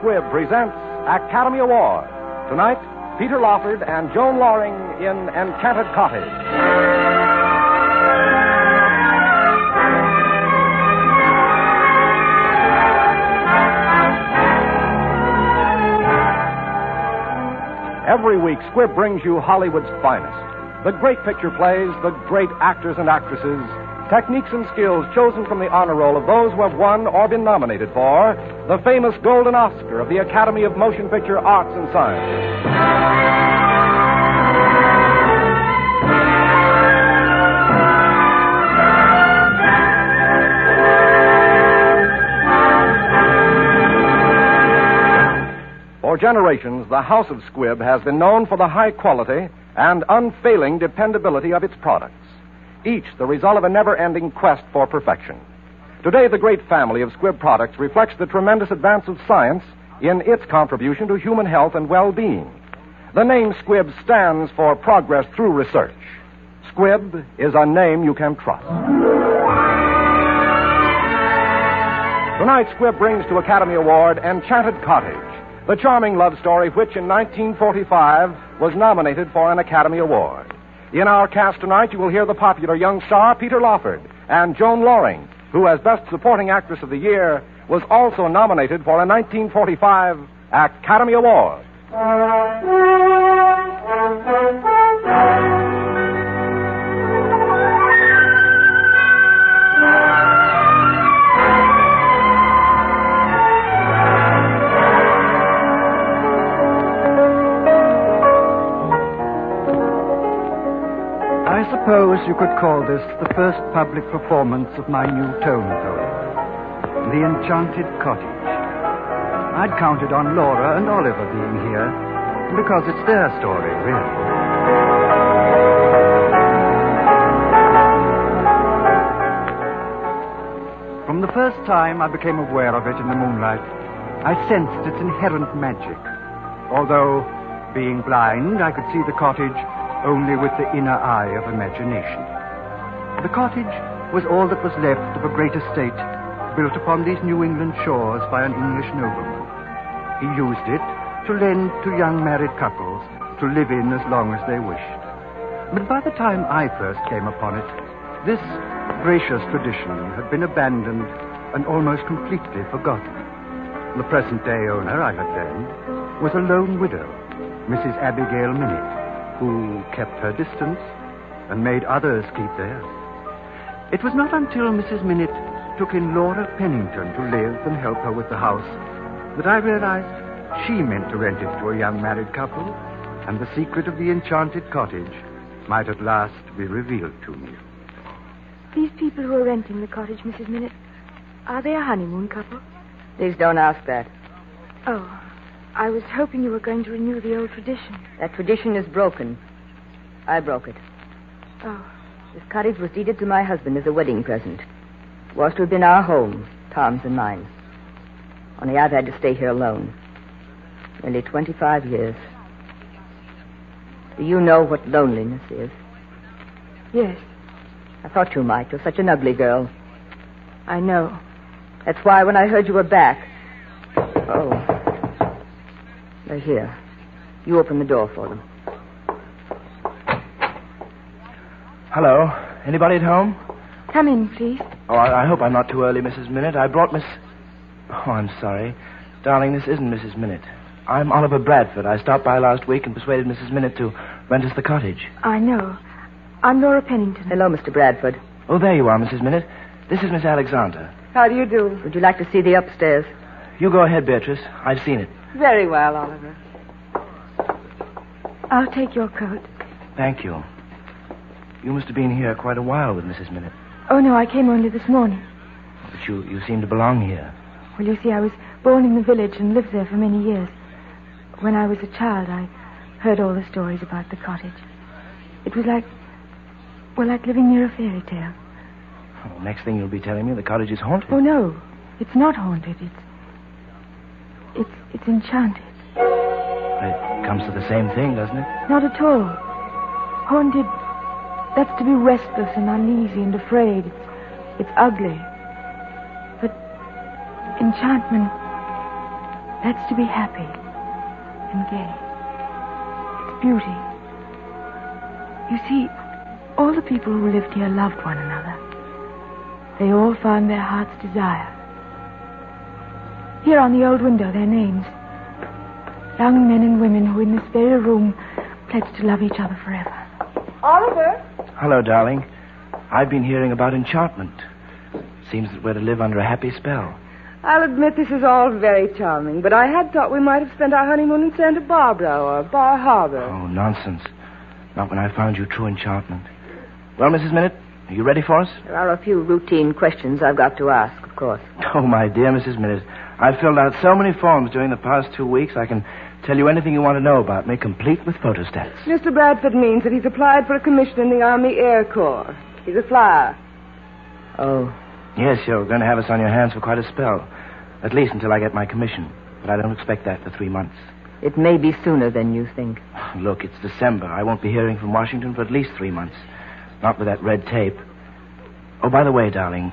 Squibb presents Academy Award. Tonight, Peter Lawford and Joan Lorring in Enchanted Cottage. Every week, Squibb brings you Hollywood's finest. The great picture plays, the great actors and actresses, techniques and skills chosen from the honor roll of those who have won or been nominated for the famous Golden Oscar of the Academy of Motion Picture Arts and Sciences. For generations, the House of Squibb has been known for the high quality and unfailing dependability of its products, each the result of a never ending quest for perfection. Today, the great family of Squibb products reflects the tremendous advance of science in its contribution to human health and well being. The name Squibb stands for progress through research. Squibb is a name you can trust. Tonight, Squibb brings to Academy Award Enchanted Cottage, the charming love story which in 1945 was nominated for an Academy Award. In our cast tonight, you will hear the popular young star Peter Lawford and Joan Lorring, who, as Best Supporting Actress of the Year, was also nominated for a 1945 Academy Award. You could call this the first public performance of my new tone poem, The Enchanted Cottage. I'd counted on Laura and Oliver being here because it's their story, really. From the first time I became aware of it in the moonlight, I sensed its inherent magic. Although, being blind, I could see the cottage only with the inner eye of imagination. The cottage was all that was left of a great estate built upon these New England shores by an English nobleman. He used it to lend to young married couples to live in as long as they wished. But by the time I first came upon it, this gracious tradition had been abandoned and almost completely forgotten. The present day owner I had then was a lone widow, Mrs. Abigail Minnett who kept her distance and made others keep theirs. It was not until Mrs. Minnett took in Laura Pennington to live and help her with the house that I realized she meant to rent it to a young married couple, and the secret of the enchanted cottage might at last be revealed to me. These people who are renting the cottage, Mrs. Minnett, are they a honeymoon couple? Please don't ask that. Oh, I was hoping you were going to renew the old tradition. That tradition is broken. I broke it. Oh, This cottage was deeded to my husband as a wedding present. It was to have been our home, Tom's and mine. Only I've had to stay here alone. Nearly 25 years. Do you know what loneliness is? yes, I thought you might. You're such an ugly girl. I know. That's why when I heard you were back. Oh. They're here. You open the door for them. Hello. Anybody at home? Come in, please. Oh, I, I hope I'm not too early, Mrs. Minnett. I brought Miss. Oh, I'm sorry. Darling, this isn't Mrs. Minnett. I'm Oliver Bradford. I stopped by last week and persuaded Mrs. Minnett to rent us the cottage. I know. I'm Laura Pennington. Hello, Mr. Bradford. Oh, there you are, Mrs. Minnett. This is Miss Alexander. How do you do? Would you like to see the upstairs? You go ahead, Beatrice. I've seen it. Very well, Oliver. I'll take your coat. Thank you. You must have been here quite a while with Mrs. Minnett. Oh, no, I came only this morning. But you, you seem to belong here. Well, you see, I was born in the village and lived there for many years. When I was a child, I heard all the stories about the cottage. It was like, well, like living near a fairy tale. Oh, next thing you'll be telling me, the cottage is haunted. Oh, no, it's not haunted. It's, it's, it's enchanted. It comes to the same thing, doesn't it? Not at all. Haunted, that's to be restless and uneasy and afraid. It's, it's ugly. But enchantment, That's to be happy and gay. It's beauty. You see, all the people who lived here loved one another. They all found their heart's desire. Here on the old window, their names. Young men and women who in this very room pledged to love each other forever. Oliver? Hello, darling. I've been hearing about enchantment. Seems that we're to live under a happy spell. I'll admit this is all very charming, but I had thought we might have spent our honeymoon in Santa Barbara or Bar Harbor. Oh, nonsense. Not when I found you true enchantment. Well, Mrs. Minnett, are you ready for us? There are a few routine questions I've got to ask, of course. Oh, my dear Mrs. Minnett, I've filled out so many forms during the past two weeks, I can tell you anything you want to know about me, complete with photostats. Mr. Bradford means that he's applied for a commission in the Army Air Corps. He's a flyer. Oh, Yes, you're going to have us on your hands for quite a spell. At least until I get my commission. But I don't expect that for three months. it may be sooner than you think. Look, it's December. I won't be hearing from Washington for at least three months. Not with that red tape. Oh, by the way, darling,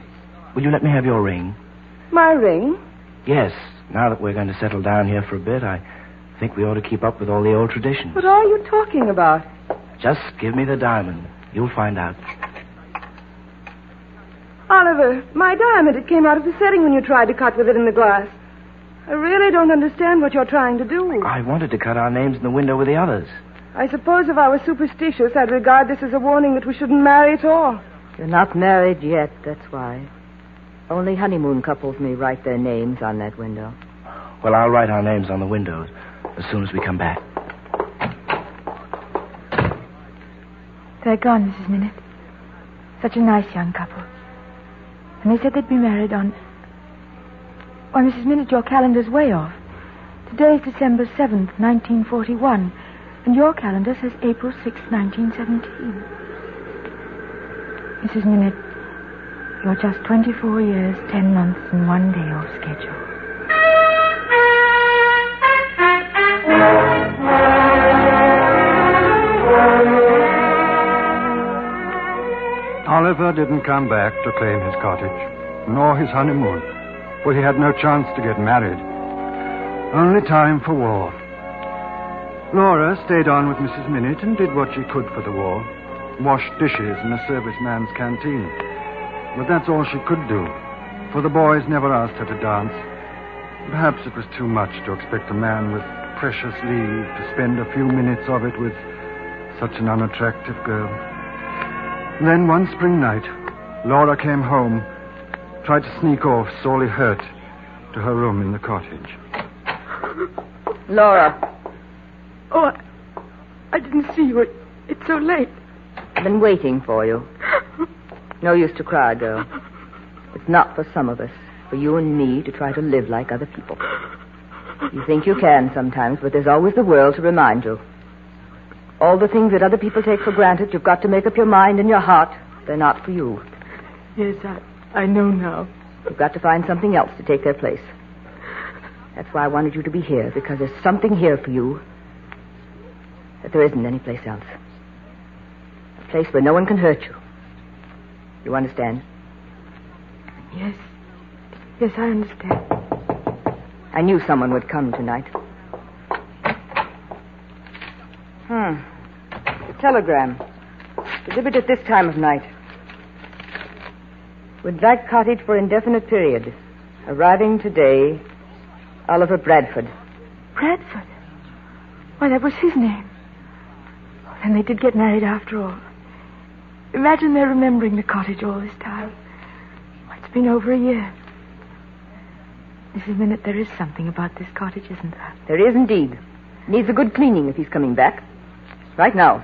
will you let me have your ring? My ring? Yes. Now that we're going to settle down here for a bit, I think we ought to keep up with all the old traditions. What are you talking about? Just give me the diamond. You'll find out. Oliver, my diamond, it came out of the setting when you tried to cut with it in the glass. I really don't understand what you're trying to do. I wanted to cut our names in the window with the others. I suppose if I were superstitious, I'd regard this as a warning that we shouldn't marry at all. You're not married yet, that's why. Only honeymoon couples may write their names on that window. Well, I'll write our names on the windows as soon as we come back. They're gone, Mrs. Minnett. Such a nice young couple. And they said they'd be married on. Why, Mrs. Minnett, your calendar's way off. Today is December 7th, 1941. And your calendar says April 6th, 1917. Mrs. Minnett, you're just 24 years, 10 months, and one day off schedule. Oliver didn't come back to claim his cottage, nor his honeymoon, for he had no chance to get married. Only time for war. Laura stayed on with Mrs. Minnett and did what she could for the war. Washed dishes in a serviceman's canteen. But that's all she could do, for the boys never asked her to dance. Perhaps it was too much to expect a man with precious leave to spend a few minutes of it with such an unattractive girl. Then one spring night, Laura came home, tried to sneak off, sorely hurt, to her room in the cottage. Laura, Oh, I, I didn't see you. It, it's so late. I've been waiting for you. No use to cry, girl. It's not for some of us, for you and me to try to live like other people. You think you can sometimes, but there's always the world to remind you. All the things that other people take for granted, you've got to make up your mind and your heart. They're not for you. Yes, I, I know now. You've got to find something else to take their place. That's why I wanted you to be here, because there's something here for you that there isn't any place else. A place where no one can hurt you. You understand? Yes. Yes, I understand. I knew someone would come tonight. Hmm. A telegram. Delivered at this time of night. Would like cottage for indefinite period. Arriving today, Oliver Bradford. Bradford. Why, that was his name. Then they did get married after all. Imagine they're remembering the cottage all this time. It's been over a year. Mrs. Minnett, there is something about this cottage, isn't there? There is indeed. Needs a good cleaning if he's coming back. Right now.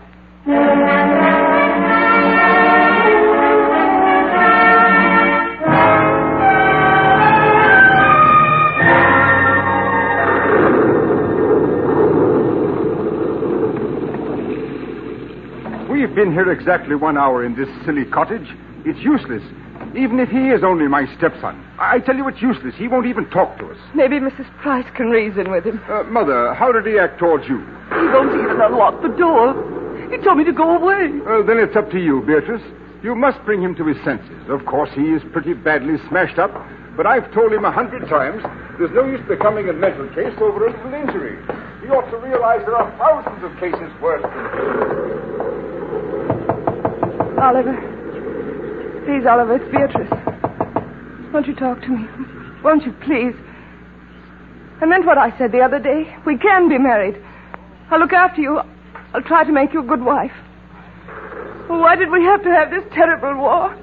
Been here exactly one hour in this silly cottage. It's useless. Even if he is only my stepson. I tell you it's useless. He won't even talk to us. Maybe Mrs. Price can reason with him. Uh, Mother, how did he act towards you? He won't even unlock the door. He told me to go away. Well, then it's up to you, Beatrice. You must bring him to his senses. Of course, he is pretty badly smashed up, but I've told him a hundred times there's no use becoming a mental case over a little injury. He ought to realize there are thousands of cases worse than this. Oliver. Please, Oliver, it's Beatrice. Won't you talk to me? Won't you, please? I meant what I said the other day. We can be married. I'll look after you. I'll try to make you a good wife. Why did we have to have this terrible war?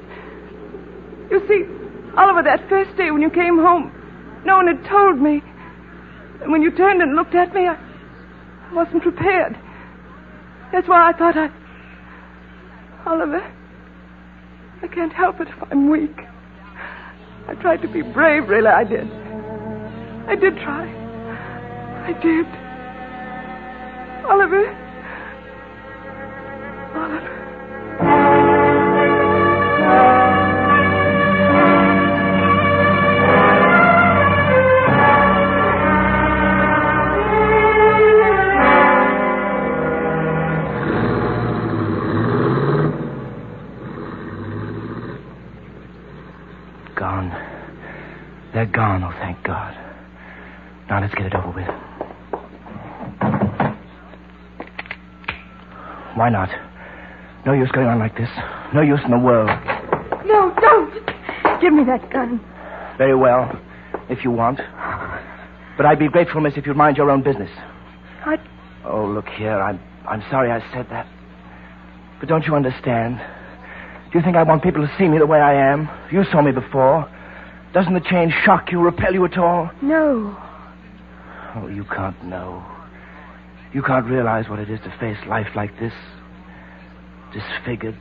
You see, Oliver, that first day when you came home, no one had told me. And when you turned and looked at me, I wasn't prepared. That's why I thought I. Oliver, I can't help it if I'm weak. I tried to be brave, really, I did. I did try. I did. Oliver. Oliver. They're gone, oh, thank God. Now let's get it over with. Why not? No use going on like this. No use in the world. No, don't. Give me that gun. Very well, if you want. But I'd be grateful, miss, if you'd mind your own business. I. Oh, look here. I'm, I'm sorry I said that. But don't you understand? Do you think I want people to see me the way I am? You saw me before. Doesn't the change shock you, repel you at all? No. Oh, you can't know. You can't realize what it is to face life like this. Disfigured.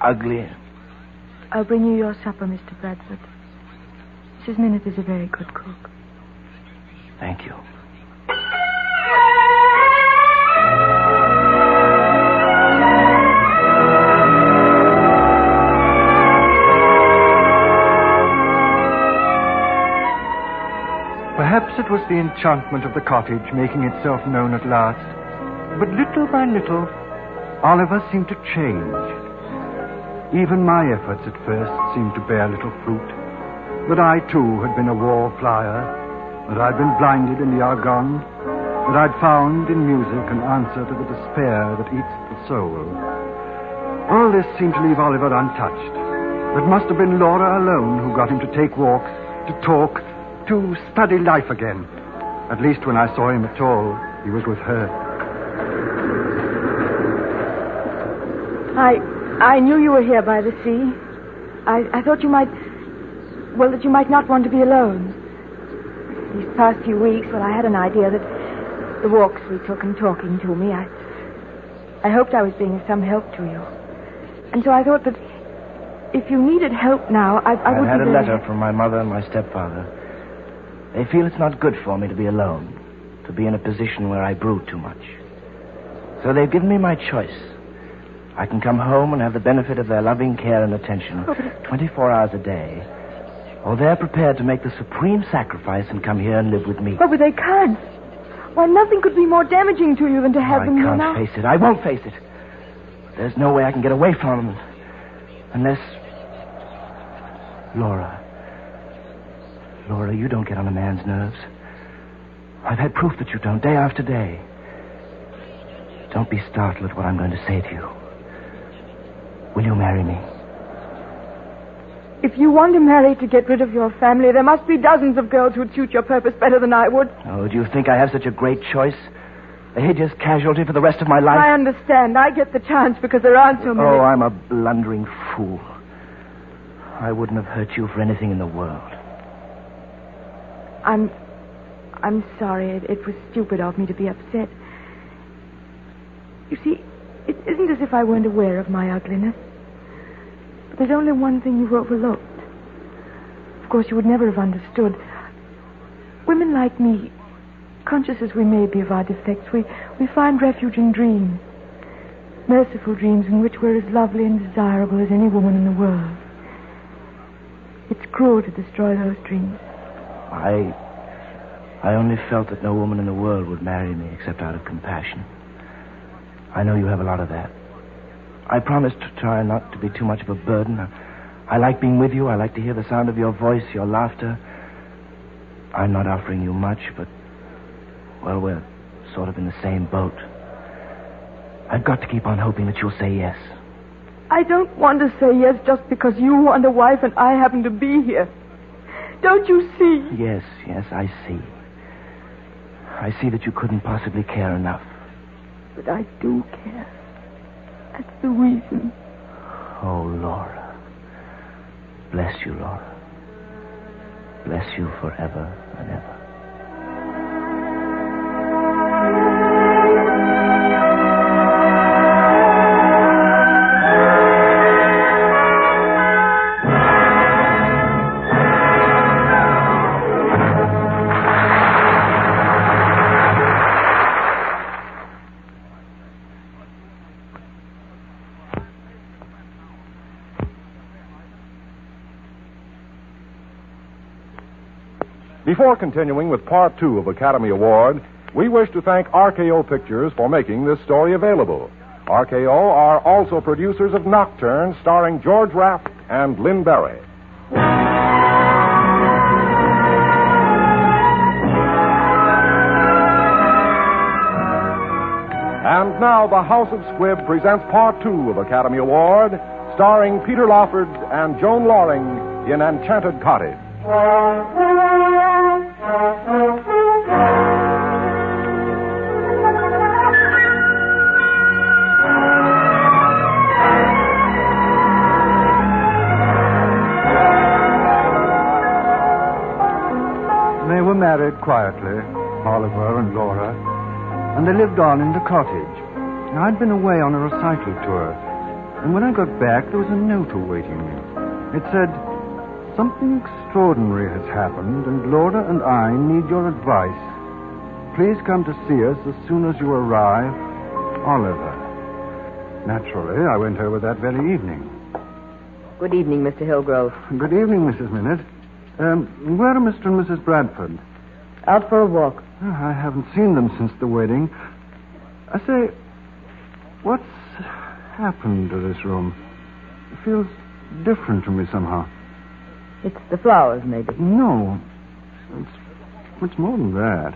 Ugly. I'll bring you your supper, Mr. Bradford. Mrs. Minnett is a very good cook. Thank you. Was the enchantment of the cottage making itself known at last. But little by little, Oliver seemed to change. Even my efforts at first seemed to bear little fruit. That I, too, had been a war flyer. That I'd been blinded in the Argonne. That I'd found in music an answer to the despair that eats the soul. All this seemed to leave Oliver untouched. It must have been Laura alone who got him to take walks, to talk, to study life again. At least when I saw him at all, he was with her. I I knew you were here by the sea. I, I thought you might well that you might not want to be alone. These past few weeks, well, I had an idea that the walks we took and talking to me, I I hoped I was being of some help to you. And so I thought that if you needed help now, I, I I would had be a letter from my mother and my stepfather. They feel it's not good for me to be alone, to be in a position where I brood too much. So they've given me my choice. I can come home and have the benefit of their loving care and attention 24 hours a day, or they're prepared to make the supreme sacrifice and come here and live with me. Oh, but they can't. Why, nothing could be more damaging to you than to have I them here now. I can't face it. I won't face it. There's no way I can get away from them unless. Laura. Laura, you don't get on a man's nerves. I've had proof that you don't, day after day. Don't be startled at what I'm going to say to you. Will you marry me? If you want to marry to get rid of your family, there must be dozens of girls who'd suit your purpose better than I would. Oh, do you think I have such a great choice? A hideous casualty for the rest of my life? I understand. I get the chance because there aren't so many. Oh, I'm a blundering fool. I wouldn't have hurt you for anything in the world. I'm. I'm sorry. It, it was stupid of me to be upset. You see, it isn't as if I weren't aware of my ugliness. But there's only one thing you've overlooked. Of course, you would never have understood. Women like me, conscious as we may be of our defects, we, we find refuge in dreams. Merciful dreams in which we're as lovely and desirable as any woman in the world. It's cruel to destroy those dreams. I. I only felt that no woman in the world would marry me except out of compassion. I know you have a lot of that. I promise to try not to be too much of a burden. I, I like being with you. I like to hear the sound of your voice, your laughter. I'm not offering you much, but, well, we're sort of in the same boat. I've got to keep on hoping that you'll say yes. I don't want to say yes just because you want a wife and I happen to be here. Don't you see? Yes, yes, I see. I see that you couldn't possibly care enough. But I do care. That's the reason. Oh, Laura. Bless you, Laura. Bless you forever and ever. Before continuing with part two of Academy Award, we wish to thank RKO Pictures for making this story available. RKO are also producers of Nocturne, starring George Raft and Lynn Bari. And now, The House of Squibb presents part two of Academy Award, starring Peter Lawford and Joan Lorring in Enchanted Cottage. Married quietly, Oliver and Laura, and they lived on in the cottage. I'd been away on a recital tour, and when I got back, there was a note awaiting me. It said, Something extraordinary has happened, and Laura and I need your advice. Please come to see us as soon as you arrive. Oliver. Naturally, I went over that very evening. Good evening, Mr. Hillgrove. Good evening, Mrs. Minnett. Um, where are Mr. and Mrs. Bradford? Out for a walk. Oh, I haven't seen them since the wedding. I say, what's happened to this room? It feels different to me somehow. It's the flowers, maybe. No, it's, it's more than that.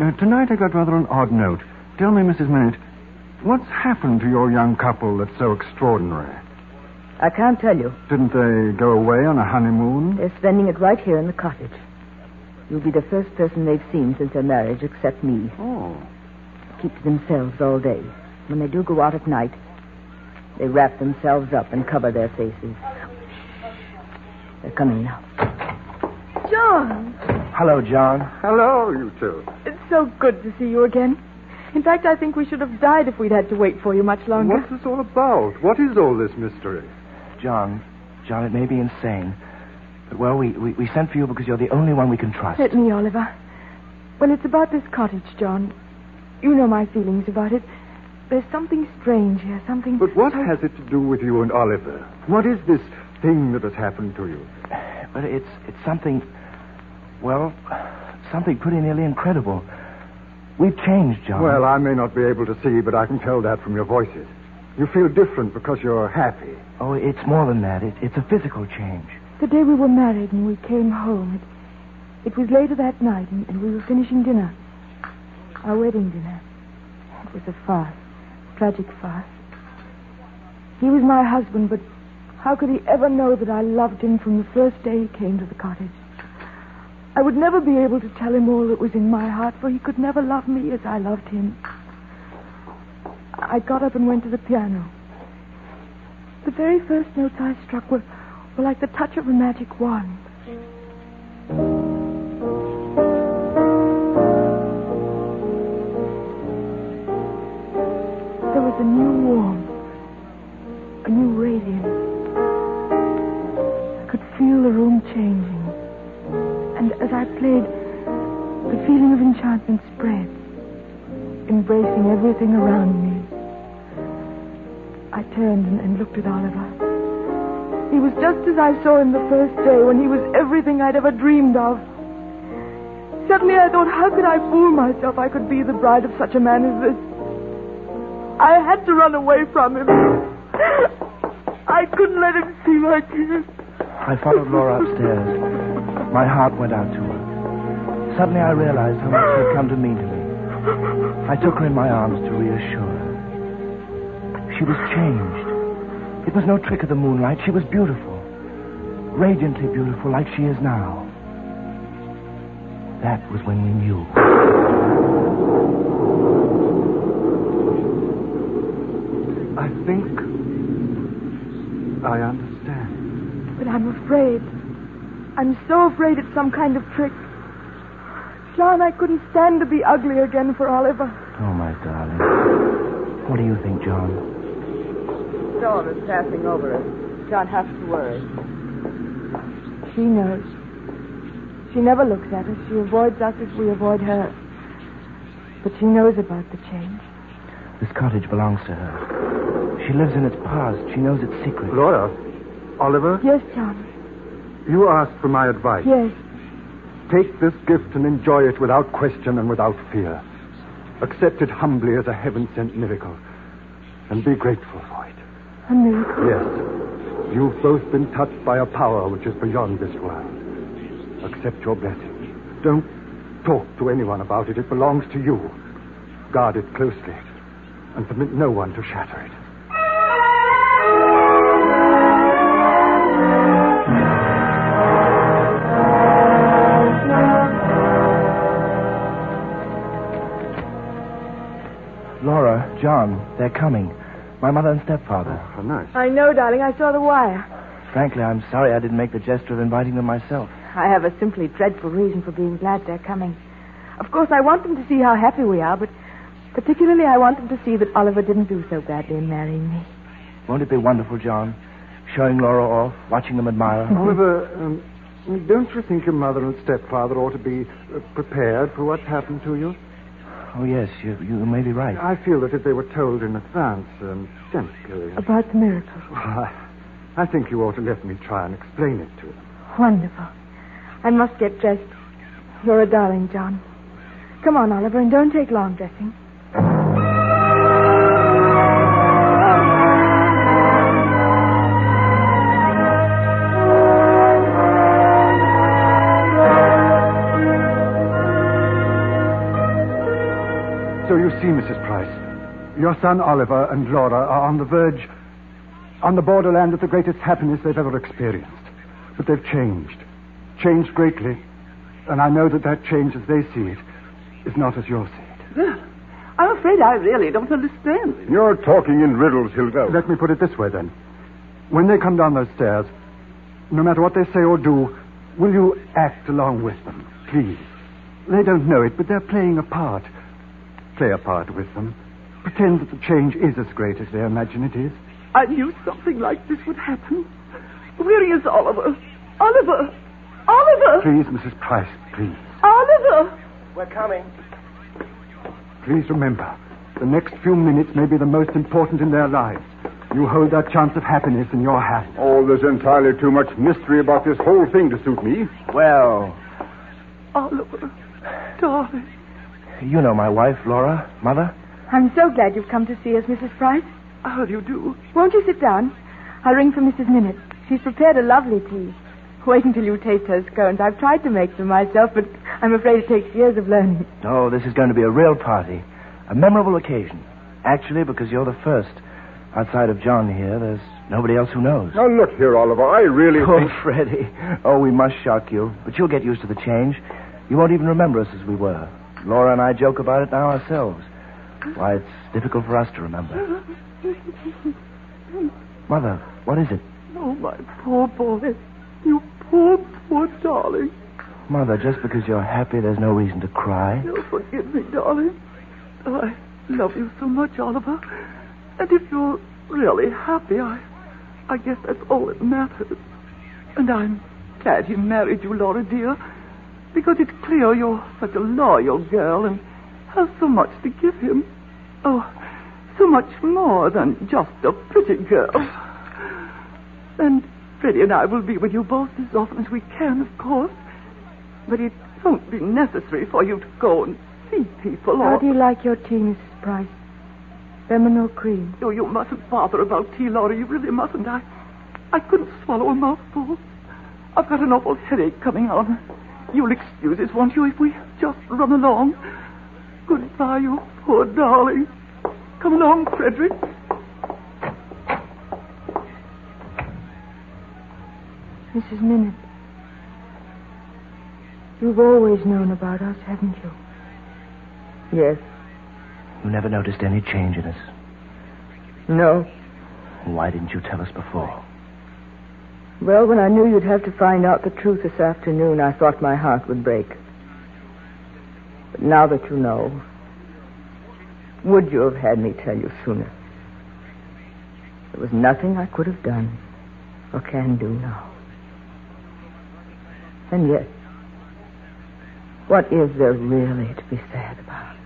Uh, tonight I got rather an odd note. Tell me, Mrs. Minnett, what's happened to your young couple that's so extraordinary? I can't tell you. Didn't they go away on a honeymoon? They're spending it right here in the cottage. You'll be the first person they've seen since their marriage, except me. Oh. Keep to themselves all day. When they do go out at night, they wrap themselves up and cover their faces. They're coming now. John, Hello, John. Hello, you two. it's so good to see you again. In fact, I think we should have died if we'd had to wait for you much longer. What's this all about? What is all this mystery? John, John, it may be insane, but well, we, we, we sent for you because you're the only one we can trust. Let me, Oliver. Well, it's about this cottage, John. You know my feelings about it. There's something strange here, something. But what so- has it to do with you and Oliver? What is this thing that has happened to you? But it's it's something, well, something pretty nearly incredible. We've changed, John. Well, I may not be able to see, but I can tell that from your voices. You feel different because you're happy. oh, it's more than that. It, it's a physical change. The day we were married and we came home, it, it was later that night, and, and we were finishing dinner. Our wedding dinner. It was a farce, tragic farce. He was my husband, but how could he ever know that I loved him from the first day he came to the cottage? I would never be able to tell him all that was in my heart, for he could never love me as I loved him. I got up and went to the piano. The very first notes I struck were, were like the touch of a magic wand. There was a new warmth, a new radiance. I could feel the room changing. And as I played, the feeling of enchantment spread, embracing everything around me. I turned and, and looked at Oliver. He was just as I saw him the first day when he was everything I'd ever dreamed of. Suddenly I thought, how could I fool myself I could be the bride of such a man as this? I had to run away from him. I couldn't let him see my tears. I followed Laura upstairs. My heart went out to her. Suddenly I realized how much she had come to mean to me. I took her in my arms to reassure her. She was changed. It was no trick of the moonlight. She was beautiful. Radiantly beautiful, like she is now. That was when we knew. I think I understand. But I'm afraid. I'm so afraid it's some kind of trick. John, I couldn't stand to be ugly again for Oliver. Oh, my darling. What do you think, John? Storm is passing over us. Don't have to worry. She knows. She never looks at us. She avoids us as we avoid her. But she knows about the change. This cottage belongs to her. She lives in its past. She knows its secrets. Laura, Oliver, Yes, John. you asked for my advice. Yes. Take this gift and enjoy it without question and without fear. Accept it humbly as a heaven sent miracle. And be grateful for it. A miracle. Yes. You've both been touched by a power which is beyond this world. Accept your blessing. Don't talk to anyone about it. It belongs to you. Guard it closely. And permit no one to shatter it. Laura, John, they're coming. My mother and stepfather. Oh, nice. I know, darling. I saw the wire. Frankly, I'm sorry I didn't make the gesture of inviting them myself. I have a simply dreadful reason for being glad they're coming. Of course, I want them to see how happy we are, but particularly I want them to see that Oliver didn't do so badly in marrying me. Won't it be wonderful, John? Showing Laura off, watching them admire her. Oliver, um, don't you think your mother and stepfather ought to be uh, prepared for what's happened to you? Oh, yes, you, you may be right. I feel that if they were told in advance, um, gently. About the miracle. I, I think you ought to let me try and explain it to them. Wonderful. I must get dressed. You're a darling, John. Come on, Oliver, and don't take long dressing. See, Mrs. Price, your son Oliver and Laura are on the verge, on the borderland of the greatest happiness they've ever experienced. But they've changed, changed greatly. And I know that that change, as they see it, is not as you'll see it. I'm afraid I really don't understand. You're talking in riddles, Hilda. Let me put it this way, then. When they come down those stairs, no matter what they say or do, will you act along with them, please? They don't know it, but they're playing a part. Play a part with them. Pretend that the change is as great as they imagine it is. I knew something like this would happen. Where is Oliver? Oliver! Oliver! Please, Mrs. Price, please. Oliver! We're coming. Please remember, the next few minutes may be the most important in their lives. You hold that chance of happiness in your hand. Oh, there's entirely too much mystery about this whole thing to suit me. Well, Oliver, darling. You know my wife, Laura, mother. I'm so glad you've come to see us, Mrs. Price. How do you do? Won't you sit down? I'll ring for Mrs. Minnett. She's prepared a lovely tea. Wait until you taste her scones. I've tried to make them myself, but I'm afraid it takes years of learning. Oh, this is going to be a real party. A memorable occasion. Actually, because you're the first. Outside of John here, there's nobody else who knows. Now, look here, Oliver. I really Oh, think... Freddie. Oh, we must shock you. But you'll get used to the change. You won't even remember us as we were. Laura and I joke about it now ourselves. Why, it's difficult for us to remember. Mother, what is it? Oh, my poor boy. You poor, poor darling. Mother, just because you're happy, there's no reason to cry. Oh, forgive me, darling. I love you so much, Oliver. And if you're really happy, I, I guess that's all that matters. And I'm glad he married you, Laura, dear, because it's clear you're such a loyal girl and have so much to give him. Oh, so much more than just a pretty girl. And Freddie and I will be with you both as often as we can, of course. But it won't be necessary for you to go and see people How do you like your tea, Mrs. Price? Feminine cream. Oh, you mustn't bother about tea, Laura. You really mustn't. I, I couldn't swallow a mouthful. I've got an awful headache coming on. You'll excuse us, won't you, if we just run along? Goodbye, you poor darling. Come along, Frederick. Mrs. Minnett. You've always known about us, haven't you? Yes. You never noticed any change in us. No. Why didn't you tell us before? Well, when I knew you'd have to find out the truth this afternoon, I thought my heart would break. But now that you know, would you have had me tell you sooner? There was nothing I could have done or can do now. And yet, what is there really to be sad about?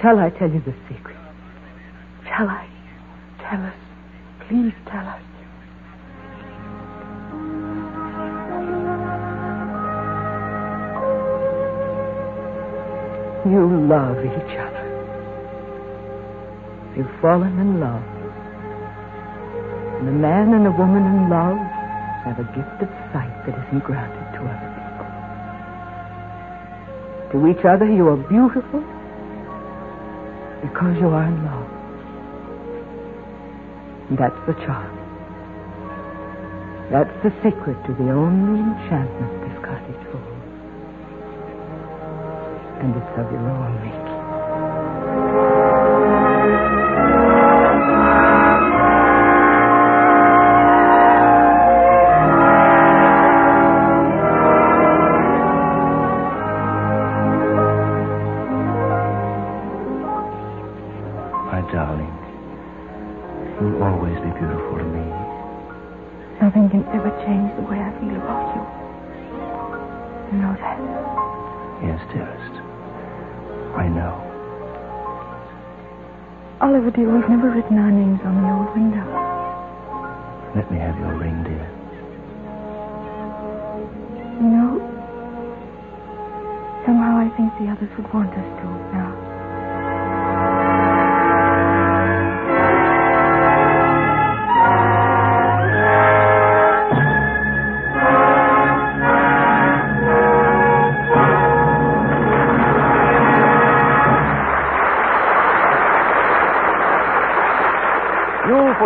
Shall I tell you the secret? Shall I? Tell us. Please tell us. You love each other. You've fallen in love. And a man and a woman in love have a gift of sight that isn't granted to other people. To each other, you are beautiful because you are in love. And that's the charm. That's the secret to the only enchantment this cottage holds. And it's of your own I know. Oliver, dear, we've never written our names on the old window. Let me have your ring, dear. You know, somehow I think the others would want us to now.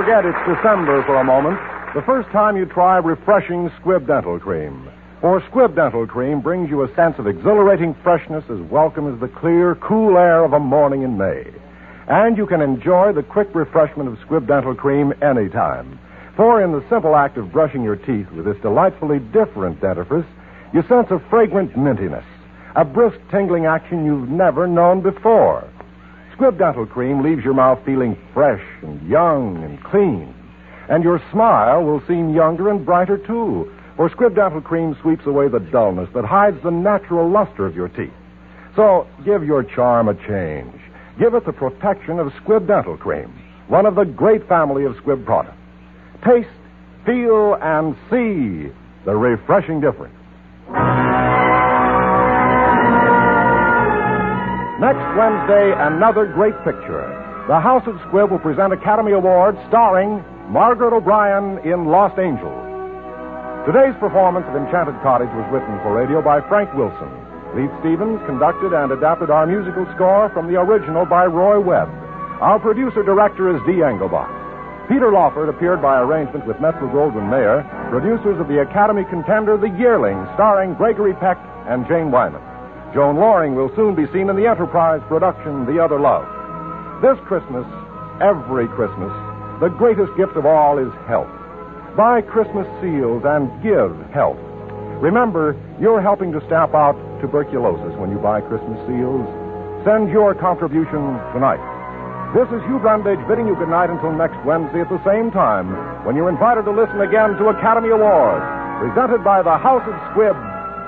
Forget it's December for a moment the first time you try refreshing Squibb Dental Cream. For Squibb Dental Cream brings you a sense of exhilarating freshness as welcome as the clear, cool air of a morning in May. And you can enjoy the quick refreshment of Squibb Dental Cream anytime. For in the simple act of brushing your teeth with this delightfully different dentifrice, you sense a fragrant mintiness, a brisk tingling action you've never known before. Squibb Dental Cream leaves your mouth feeling fresh and young and clean. And your smile will seem younger and brighter, too. For Squibb Dental Cream sweeps away the dullness that hides the natural luster of your teeth. So give your charm a change. Give it the protection of Squibb Dental Cream, one of the great family of Squibb products. Taste, feel, and see the refreshing difference. Next Wednesday, another great picture. The House of Squibb will present Academy Awards starring Margaret O'Brien in Lost Angels. Today's performance of Enchanted Cottage was written for radio by Frank Wilson. Leith Stevens conducted and adapted our musical score from the original by Roy Webb. Our producer director is Dee Engelbach. Peter Lawford appeared by arrangement with Metro Goldwyn Mayer, producers of the Academy contender The Yearling, starring Gregory Peck and Jane Wyman. Joan Lorring will soon be seen in the Enterprise production The Other Love. This Christmas, every Christmas, the greatest gift of all is health. Buy Christmas seals and give health. Remember, you're helping to stamp out tuberculosis when you buy Christmas seals. Send your contribution tonight. This is Hugh Brundage bidding you good night until next Wednesday at the same time when you're invited to listen again to Academy Awards, presented by the House of Squibb,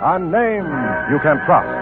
a name you can trust.